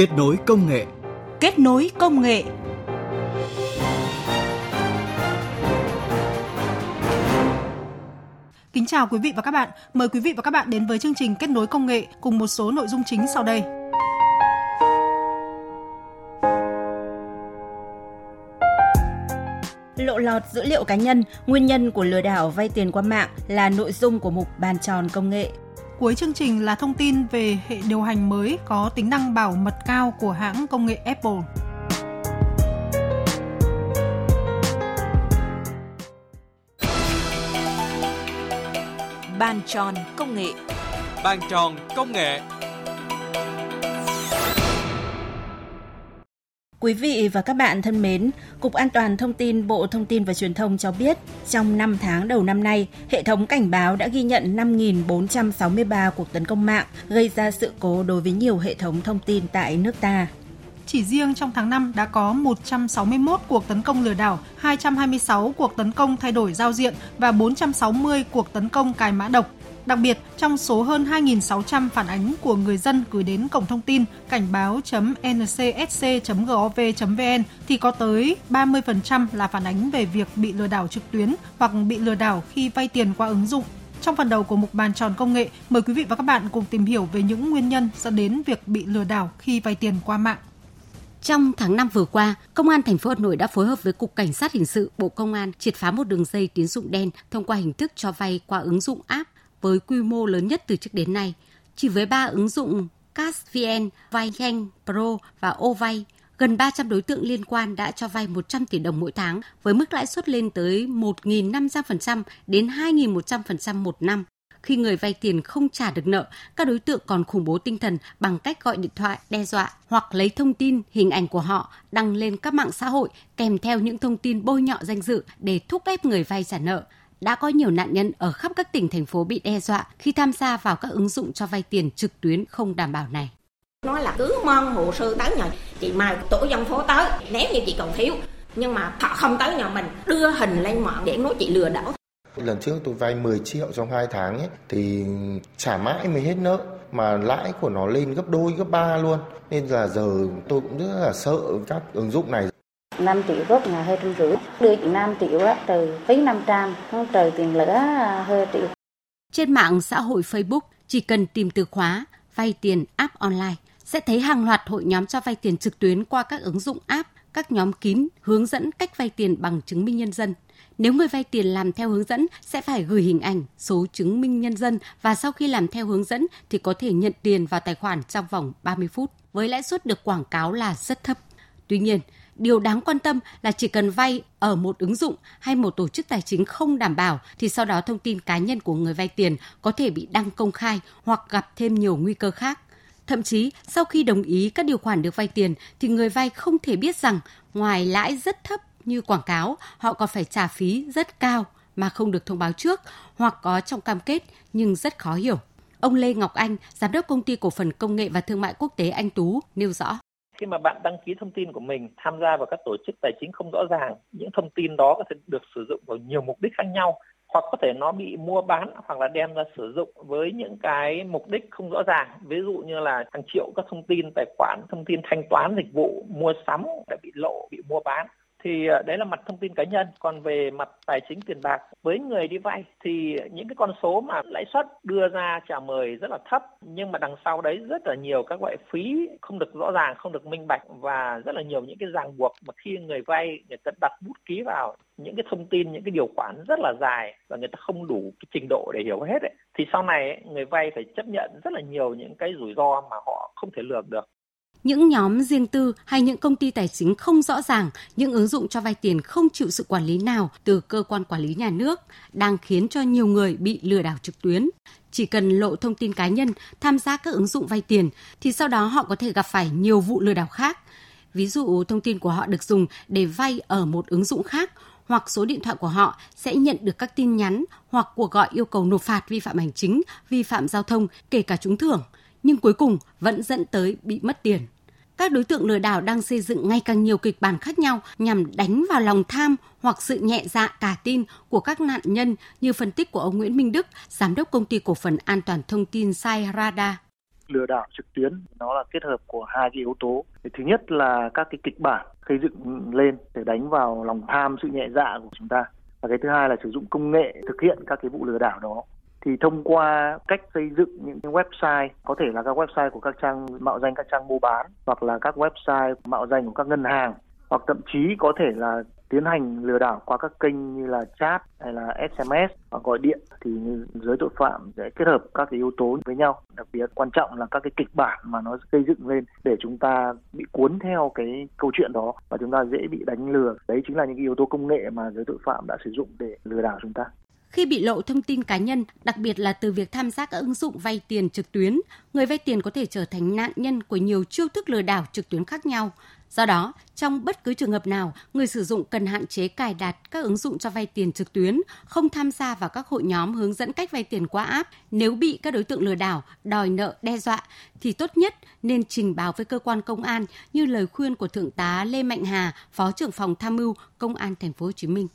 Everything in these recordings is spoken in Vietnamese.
Kết nối công nghệ. Kết nối công nghệ. Kính chào quý vị và các bạn. Mời quý vị và các bạn đến với chương trình Kết nối công nghệ cùng một số nội dung chính sau đây. Lộ lọt dữ liệu cá nhân, nguyên nhân của lừa đảo vay tiền qua mạng là nội dung của mục bàn tròn công nghệ. Cuối chương trình là thông tin về hệ điều hành mới có tính năng bảo mật cao của hãng công nghệ Apple. Bàn tròn công nghệ. Bàn tròn công nghệ. Quý vị và các bạn thân mến, Cục An toàn Thông tin Bộ Thông tin và Truyền thông cho biết, trong 5 tháng đầu năm nay, hệ thống cảnh báo đã ghi nhận 5.463 cuộc tấn công mạng, gây ra sự cố đối với nhiều hệ thống thông tin tại nước ta. Chỉ riêng trong tháng 5 đã có 161 cuộc tấn công lừa đảo, 226 cuộc tấn công thay đổi giao diện và 460 cuộc tấn công cài mã độc. Đặc biệt, trong số hơn 2.600 phản ánh của người dân gửi đến cổng thông tin cảnh báo.ncsc.gov.vn thì có tới 30% là phản ánh về việc bị lừa đảo trực tuyến hoặc bị lừa đảo khi vay tiền qua ứng dụng. Trong phần đầu của mục bàn tròn công nghệ, mời quý vị và các bạn cùng tìm hiểu về những nguyên nhân dẫn đến việc bị lừa đảo khi vay tiền qua mạng. Trong tháng 5 vừa qua, Công an thành phố Hà Nội đã phối hợp với Cục Cảnh sát Hình sự Bộ Công an triệt phá một đường dây tín dụng đen thông qua hình thức cho vay qua ứng dụng app với quy mô lớn nhất từ trước đến nay. Chỉ với ba ứng dụng CashVN, VayHanh Pro và Ovay, gần 300 đối tượng liên quan đã cho vay 100 tỷ đồng mỗi tháng với mức lãi suất lên tới 1.500% đến 2.100% một năm. Khi người vay tiền không trả được nợ, các đối tượng còn khủng bố tinh thần bằng cách gọi điện thoại đe dọa hoặc lấy thông tin, hình ảnh của họ đăng lên các mạng xã hội kèm theo những thông tin bôi nhọ danh dự để thúc ép người vay trả nợ đã có nhiều nạn nhân ở khắp các tỉnh thành phố bị đe dọa khi tham gia vào các ứng dụng cho vay tiền trực tuyến không đảm bảo này. Nói là cứ mong hồ sơ tới nhà chị mai tổ dân phố tới nếu như chị còn thiếu. Nhưng mà họ không tới nhà mình đưa hình lên mạng để nói chị lừa đảo. Lần trước tôi vay 10 triệu trong 2 tháng ấy, thì trả mãi mới hết nợ mà lãi của nó lên gấp đôi gấp ba luôn. Nên là giờ tôi cũng rất là sợ các ứng dụng này 5 triệu gốc là hơi trăm rưỡi đưa chị 5 triệu á từ phí 500 không trời tiền lỡ hơi triệu. Trên mạng xã hội Facebook chỉ cần tìm từ khóa vay tiền app online sẽ thấy hàng loạt hội nhóm cho vay tiền trực tuyến qua các ứng dụng app các nhóm kín hướng dẫn cách vay tiền bằng chứng minh nhân dân. Nếu người vay tiền làm theo hướng dẫn sẽ phải gửi hình ảnh, số chứng minh nhân dân và sau khi làm theo hướng dẫn thì có thể nhận tiền vào tài khoản trong vòng 30 phút. Với lãi suất được quảng cáo là rất thấp. Tuy nhiên, điều đáng quan tâm là chỉ cần vay ở một ứng dụng hay một tổ chức tài chính không đảm bảo thì sau đó thông tin cá nhân của người vay tiền có thể bị đăng công khai hoặc gặp thêm nhiều nguy cơ khác. Thậm chí, sau khi đồng ý các điều khoản được vay tiền thì người vay không thể biết rằng ngoài lãi rất thấp như quảng cáo, họ còn phải trả phí rất cao mà không được thông báo trước hoặc có trong cam kết nhưng rất khó hiểu. Ông Lê Ngọc Anh, giám đốc công ty cổ phần công nghệ và thương mại quốc tế Anh Tú nêu rõ khi mà bạn đăng ký thông tin của mình, tham gia vào các tổ chức tài chính không rõ ràng, những thông tin đó có thể được sử dụng vào nhiều mục đích khác nhau, hoặc có thể nó bị mua bán hoặc là đem ra sử dụng với những cái mục đích không rõ ràng. Ví dụ như là hàng triệu các thông tin tài khoản, thông tin thanh toán dịch vụ mua sắm đã bị lộ, bị mua bán thì ờ, đấy là mặt thông tin cá nhân. Còn về mặt tài chính tiền bạc với người đi vay thì những cái con số mà lãi suất đưa ra trả mời rất là thấp nhưng mà đằng sau đấy rất là nhiều các loại phí không được rõ ràng không được minh bạch và rất là nhiều những cái ràng buộc mà khi người vay người ta đặt bút ký vào những cái thông tin những cái điều khoản rất là dài và người ta không đủ cái trình độ để hiểu hết ấy, thì sau này ấy, người vay phải chấp nhận rất là nhiều những cái rủi ro mà họ không thể lường được những nhóm riêng tư hay những công ty tài chính không rõ ràng, những ứng dụng cho vay tiền không chịu sự quản lý nào từ cơ quan quản lý nhà nước đang khiến cho nhiều người bị lừa đảo trực tuyến. Chỉ cần lộ thông tin cá nhân tham gia các ứng dụng vay tiền thì sau đó họ có thể gặp phải nhiều vụ lừa đảo khác. Ví dụ thông tin của họ được dùng để vay ở một ứng dụng khác hoặc số điện thoại của họ sẽ nhận được các tin nhắn hoặc cuộc gọi yêu cầu nộp phạt vi phạm hành chính, vi phạm giao thông, kể cả trúng thưởng – nhưng cuối cùng vẫn dẫn tới bị mất tiền. Các đối tượng lừa đảo đang xây dựng ngày càng nhiều kịch bản khác nhau nhằm đánh vào lòng tham hoặc sự nhẹ dạ cả tin của các nạn nhân như phân tích của ông Nguyễn Minh Đức, giám đốc công ty cổ phần an toàn thông tin Sai Radar. Lừa đảo trực tuyến nó là kết hợp của hai cái yếu tố. Thứ nhất là các cái kịch bản xây dựng lên để đánh vào lòng tham sự nhẹ dạ của chúng ta. Và cái thứ hai là sử dụng công nghệ thực hiện các cái vụ lừa đảo đó thì thông qua cách xây dựng những cái website, có thể là các website của các trang mạo danh, các trang mua bán, hoặc là các website mạo danh của các ngân hàng, hoặc thậm chí có thể là tiến hành lừa đảo qua các kênh như là chat hay là SMS hoặc gọi điện thì giới tội phạm sẽ kết hợp các cái yếu tố với nhau. Đặc biệt quan trọng là các cái kịch bản mà nó xây dựng lên để chúng ta bị cuốn theo cái câu chuyện đó và chúng ta dễ bị đánh lừa. Đấy chính là những cái yếu tố công nghệ mà giới tội phạm đã sử dụng để lừa đảo chúng ta khi bị lộ thông tin cá nhân, đặc biệt là từ việc tham gia các ứng dụng vay tiền trực tuyến, người vay tiền có thể trở thành nạn nhân của nhiều chiêu thức lừa đảo trực tuyến khác nhau. Do đó, trong bất cứ trường hợp nào, người sử dụng cần hạn chế cài đặt các ứng dụng cho vay tiền trực tuyến, không tham gia vào các hội nhóm hướng dẫn cách vay tiền qua app. Nếu bị các đối tượng lừa đảo, đòi nợ, đe dọa thì tốt nhất nên trình báo với cơ quan công an như lời khuyên của thượng tá Lê Mạnh Hà, Phó trưởng phòng tham mưu Công an thành phố Hồ Chí Minh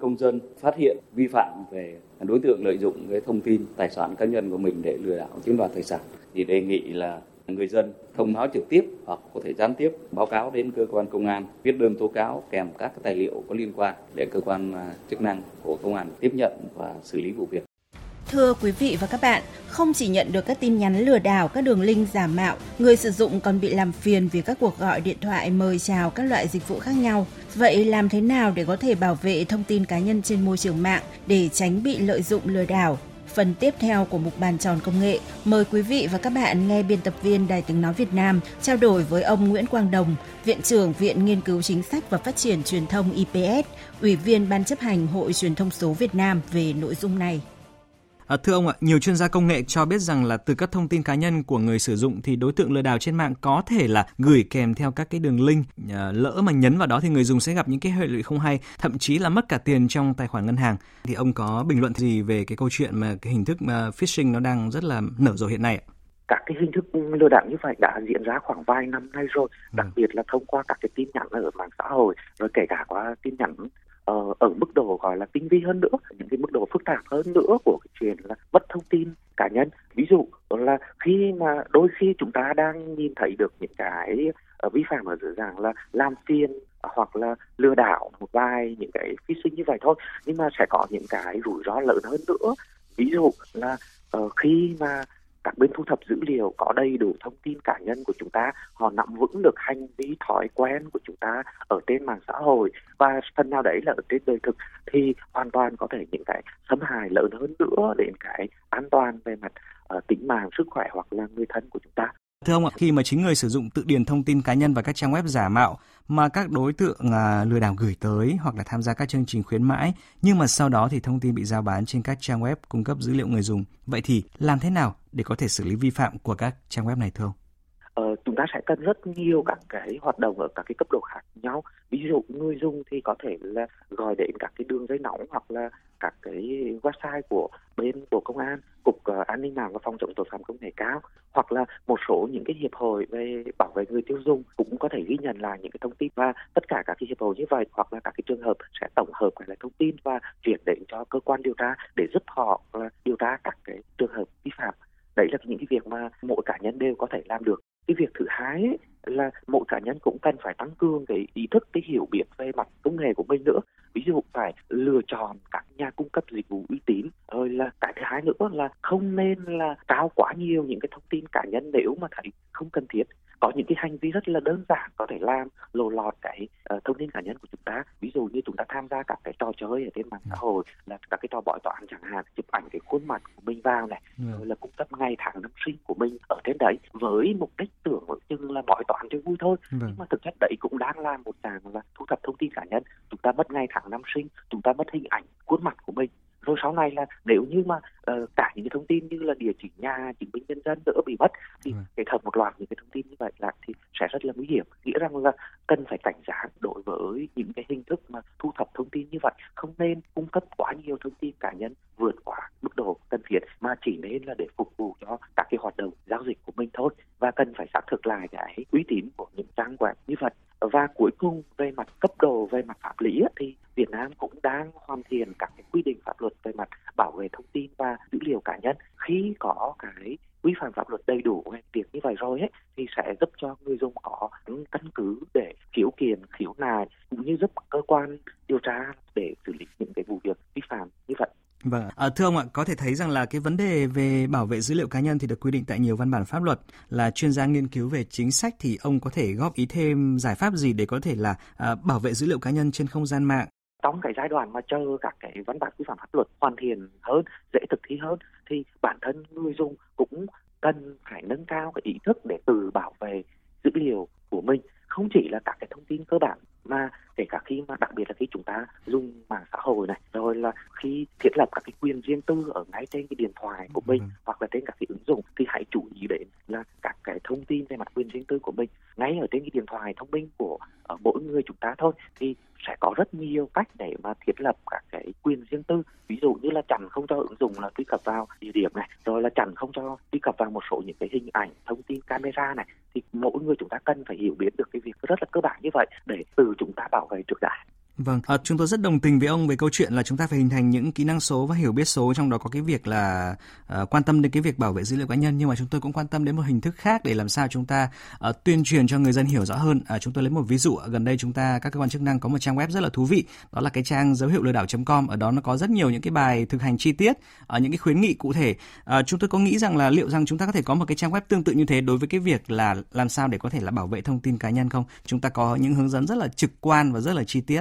công dân phát hiện vi phạm về đối tượng lợi dụng cái thông tin tài sản cá nhân của mình để lừa đảo chiếm đoạt tài sản thì đề nghị là người dân thông báo trực tiếp hoặc có thể gián tiếp báo cáo đến cơ quan công an, viết đơn tố cáo kèm các tài liệu có liên quan để cơ quan à, chức năng của công an tiếp nhận và xử lý vụ việc. Thưa quý vị và các bạn, không chỉ nhận được các tin nhắn lừa đảo, các đường link giả mạo, người sử dụng còn bị làm phiền vì các cuộc gọi điện thoại mời chào các loại dịch vụ khác nhau. Vậy làm thế nào để có thể bảo vệ thông tin cá nhân trên môi trường mạng để tránh bị lợi dụng lừa đảo? Phần tiếp theo của mục bàn tròn công nghệ, mời quý vị và các bạn nghe biên tập viên Đài tiếng nói Việt Nam trao đổi với ông Nguyễn Quang Đồng, Viện trưởng Viện Nghiên cứu Chính sách và Phát triển Truyền thông IPS, Ủy viên Ban chấp hành Hội Truyền thông số Việt Nam về nội dung này. À, thưa ông ạ, nhiều chuyên gia công nghệ cho biết rằng là từ các thông tin cá nhân của người sử dụng thì đối tượng lừa đảo trên mạng có thể là gửi kèm theo các cái đường link à, lỡ mà nhấn vào đó thì người dùng sẽ gặp những cái hệ lụy không hay, thậm chí là mất cả tiền trong tài khoản ngân hàng. Thì ông có bình luận gì về cái câu chuyện mà cái hình thức mà phishing nó đang rất là nở rộ hiện nay ạ? các cái hình thức lừa đảo như vậy đã diễn ra khoảng vài năm nay rồi, đặc biệt là thông qua các cái tin nhắn ở mạng xã hội, rồi kể cả qua tin nhắn uh, ở mức độ gọi là tinh vi hơn nữa những cái mức độ phức tạp hơn nữa của cái chuyện là mất thông tin cá nhân. Ví dụ là khi mà đôi khi chúng ta đang nhìn thấy được những cái uh, vi phạm ở dưới dạng là làm phiền hoặc là lừa đảo một vài những cái phishing như vậy thôi nhưng mà sẽ có những cái rủi ro lớn hơn nữa. Ví dụ là uh, khi mà các bên thu thập dữ liệu có đầy đủ thông tin cá nhân của chúng ta họ nắm vững được hành vi thói quen của chúng ta ở trên mạng xã hội. Và phần nào đấy là ở trên đời thực thì hoàn toàn có thể những cái xâm hại lớn hơn nữa đến cái an toàn về mặt uh, tính mạng sức khỏe hoặc là người thân của chúng ta. Thưa ông ạ, khi mà chính người sử dụng tự điền thông tin cá nhân vào các trang web giả mạo mà các đối tượng à, lừa đảo gửi tới hoặc là tham gia các chương trình khuyến mãi, nhưng mà sau đó thì thông tin bị giao bán trên các trang web cung cấp dữ liệu người dùng. Vậy thì làm thế nào để có thể xử lý vi phạm của các trang web này thưa ông? Ờ, chúng ta sẽ cần rất nhiều các cái hoạt động ở các cái cấp độ khác nhau. Ví dụ người dùng thì có thể là gọi đến các cái đường dây nóng hoặc là các cái website của bên Bộ Công an, Cục ờ, An ninh mạng và Phòng chống tội phạm công nghệ cao hoặc là một số những cái hiệp hội về bảo vệ người tiêu dùng cũng có thể ghi nhận lại những cái thông tin và tất cả các cái hiệp hội như vậy hoặc là các cái trường hợp sẽ tổng hợp lại thông tin và chuyển đến cho cơ quan điều tra để giúp họ ờ, điều tra các cái trường hợp vi phạm. Đấy là những cái việc mà mỗi cá nhân đều có thể làm được. Cái việc thứ hai ấy, là mỗi cá nhân cũng cần phải tăng cường cái ý thức, cái hiểu biết về mặt công nghệ của mình nữa. Ví dụ phải lựa chọn các nhà cung cấp dịch vụ uy tín. Rồi là cái thứ hai nữa là không nên là cao quá nhiều những cái thông tin cá nhân nếu mà thấy không cần thiết có những cái hành vi rất là đơn giản có thể làm lộ lọt cái uh, thông tin cá nhân của chúng ta. Ví dụ như chúng ta tham gia các cái trò chơi ở trên mạng xã hội là các cái trò bói toán chẳng hạn chụp ảnh cái khuôn mặt của mình vào này ừ. rồi là cung cấp ngày tháng năm sinh của mình ở trên đấy với mục đích tưởng chừng là bói toán cho vui thôi. Vâng. nhưng mà thực chất đấy cũng đang là một dạng là thu thập thông tin cá nhân. Chúng ta mất ngày tháng năm sinh chúng ta mất hình ảnh khuôn mặt của mình. Rồi sau này là nếu như mà uh, cả những cái thông tin như là địa chỉ nhà chứng minh nhân dân đỡ bị mất thì ừ. kết hợp một loạt những cái thông tin như vậy lại thì sẽ rất là nguy hiểm. Nghĩa rằng là cần phải cảnh giác đối với những cái hình thức mà thu thập thông tin như vậy. Không nên cung cấp quá nhiều thông tin cá nhân vượt quá mức độ cần thiết mà chỉ nên là để phục vụ cho các cái hoạt động giao dịch của mình thôi. Và cần phải xác thực lại cái uy tín của những trang web như vậy. Và cuối cùng về mặt cấp độ về mặt pháp lý thì Việt Nam cũng đang hoàn thiện các cái quy định pháp luật về mặt bảo vệ thông tin và dữ liệu cá nhân khi có cái quy phạm pháp luật đầy đủ về việc như vậy rồi ấy thì sẽ giúp cho người dùng có những căn cứ để khiếu kiện khiếu nại cũng như giúp cơ quan điều tra để xử lý những cái vụ việc vi phạm như vậy Vâng, à, thưa ông ạ, có thể thấy rằng là cái vấn đề về bảo vệ dữ liệu cá nhân thì được quy định tại nhiều văn bản pháp luật. Là chuyên gia nghiên cứu về chính sách thì ông có thể góp ý thêm giải pháp gì để có thể là à, bảo vệ dữ liệu cá nhân trên không gian mạng? Trong cái giai đoạn mà chờ các cái văn bản quy phạm pháp luật hoàn thiện hơn, dễ thực thi hơn thì bản thân người dùng cũng cần phải nâng cao cái ý thức để tự bảo vệ dữ liệu của mình không chỉ là các cái thông tin cơ bản mà kể cả khi mà đặc biệt là khi chúng ta dùng mạng xã hội này rồi là khi thiết lập các cái quyền riêng tư ở ngay trên cái điện thoại của mình ừ. hoặc là trên các cái ứng dụng thì hãy chú ý đến là các cái thông tin về mặt quyền riêng tư của mình ngay ở trên cái điện thoại thông minh của ở mỗi người chúng ta thôi thì sẽ có rất nhiều cách để mà thiết lập các cái quyền riêng tư. Ví dụ như là chặn không cho ứng dụng là truy cập vào địa điểm này, rồi là chặn không cho truy cập vào một số những cái hình ảnh, thông tin camera này, thì mỗi người chúng ta cần phải hiểu biết được cái việc rất là cơ bản như vậy để từ chúng ta bảo vệ trước đã. Vâng, à, chúng tôi rất đồng tình với ông về câu chuyện là chúng ta phải hình thành những kỹ năng số và hiểu biết số trong đó có cái việc là à, quan tâm đến cái việc bảo vệ dữ liệu cá nhân nhưng mà chúng tôi cũng quan tâm đến một hình thức khác để làm sao chúng ta à, tuyên truyền cho người dân hiểu rõ hơn. À, chúng tôi lấy một ví dụ gần đây chúng ta các cơ quan chức năng có một trang web rất là thú vị đó là cái trang dấu hiệu lừa đảo.com ở đó nó có rất nhiều những cái bài thực hành chi tiết ở những cái khuyến nghị cụ thể. À, chúng tôi có nghĩ rằng là liệu rằng chúng ta có thể có một cái trang web tương tự như thế đối với cái việc là làm sao để có thể là bảo vệ thông tin cá nhân không? Chúng ta có những hướng dẫn rất là trực quan và rất là chi tiết.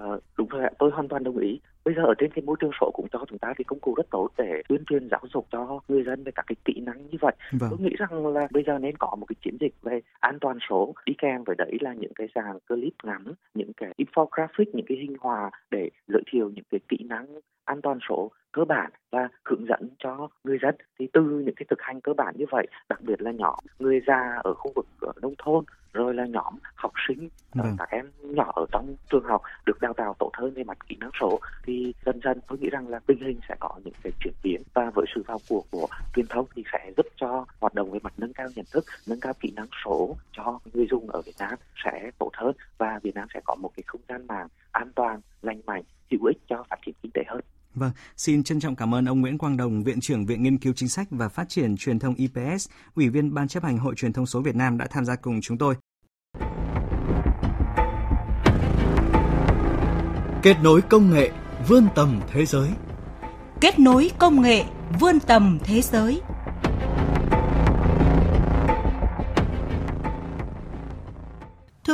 Ờ, đúng rồi ạ, tôi hoàn toàn đồng ý. Bây giờ ở trên cái môi trường số cũng cho chúng ta cái công cụ rất tốt để tuyên truyền giáo dục cho người dân về các cái kỹ năng như vậy. Vâng. Tôi nghĩ rằng là bây giờ nên có một cái chiến dịch về an toàn số đi kèm với đấy là những cái dàn clip ngắn, những cái infographic, những cái hình hòa để giới thiệu những cái kỹ năng an toàn số cơ bản và hướng dẫn cho người dân. Thì từ những cái thực hành cơ bản như vậy đặc biệt là nhóm người già ở khu vực ở nông thôn rồi là nhóm học sinh ờ, vâng. các em nhỏ ở trong trường học được đào tạo tốt hơn về mặt kỹ năng số thì dần dần tôi nghĩ rằng là tình hình sẽ có những cái chuyển biến. Và với sự vào cuộc của truyền thông thì sẽ giúp cho hoạt động về mặt nâng cao nhận thức nâng cao kỹ năng số cho người dùng ở Việt Nam sẽ tốt hơn. Và Việt Nam sẽ có một cái không gian mạng an toàn lành mạnh hữu ích cho phát triển kinh tế hơn Vâng, xin trân trọng cảm ơn ông Nguyễn Quang Đồng, Viện trưởng Viện Nghiên cứu Chính sách và Phát triển Truyền thông IPS, Ủy viên Ban chấp hành Hội Truyền thông số Việt Nam đã tham gia cùng chúng tôi. Kết nối công nghệ vươn tầm thế giới. Kết nối công nghệ vươn tầm thế giới.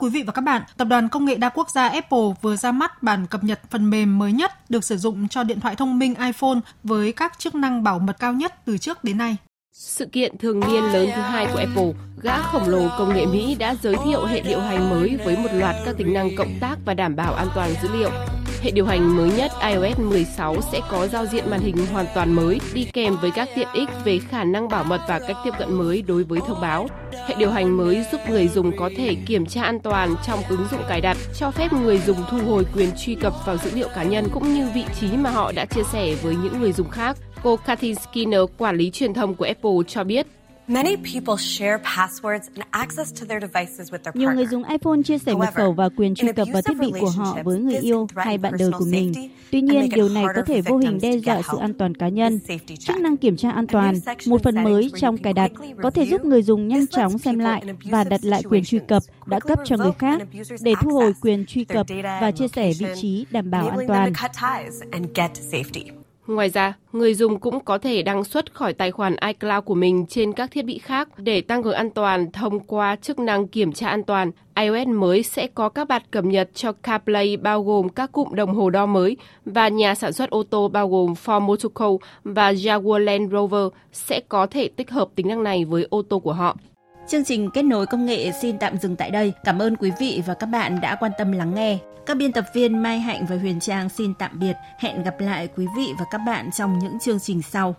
Quý vị và các bạn, Tập đoàn Công nghệ đa quốc gia Apple vừa ra mắt bản cập nhật phần mềm mới nhất được sử dụng cho điện thoại thông minh iPhone với các chức năng bảo mật cao nhất từ trước đến nay. Sự kiện thường niên lớn thứ hai của Apple, gã khổng lồ công nghệ Mỹ đã giới thiệu hệ điều hành mới với một loạt các tính năng cộng tác và đảm bảo an toàn dữ liệu. Hệ điều hành mới nhất iOS 16 sẽ có giao diện màn hình hoàn toàn mới, đi kèm với các tiện ích về khả năng bảo mật và cách tiếp cận mới đối với thông báo. Hệ điều hành mới giúp người dùng có thể kiểm tra an toàn trong ứng dụng cài đặt, cho phép người dùng thu hồi quyền truy cập vào dữ liệu cá nhân cũng như vị trí mà họ đã chia sẻ với những người dùng khác. Cô Kathy Skinner, quản lý truyền thông của Apple cho biết, nhiều người dùng iPhone chia sẻ mật khẩu và quyền truy cập vào thiết bị của họ với người yêu hay bạn đời của mình. Tuy nhiên, điều này có thể vô hình đe dọa sự an toàn cá nhân. Chức năng kiểm tra an toàn, một phần mới trong cài đặt, có thể giúp người dùng nhanh chóng xem lại và đặt lại quyền truy cập đã cấp cho người khác để thu hồi quyền truy cập và chia sẻ vị trí đảm bảo an toàn. Ngoài ra, người dùng cũng có thể đăng xuất khỏi tài khoản iCloud của mình trên các thiết bị khác để tăng cường an toàn thông qua chức năng kiểm tra an toàn. iOS mới sẽ có các bản cập nhật cho CarPlay bao gồm các cụm đồng hồ đo mới và nhà sản xuất ô tô bao gồm Ford Motor Co và Jaguar Land Rover sẽ có thể tích hợp tính năng này với ô tô của họ. Chương trình kết nối công nghệ xin tạm dừng tại đây. Cảm ơn quý vị và các bạn đã quan tâm lắng nghe. Các biên tập viên Mai Hạnh và Huyền Trang xin tạm biệt. Hẹn gặp lại quý vị và các bạn trong những chương trình sau.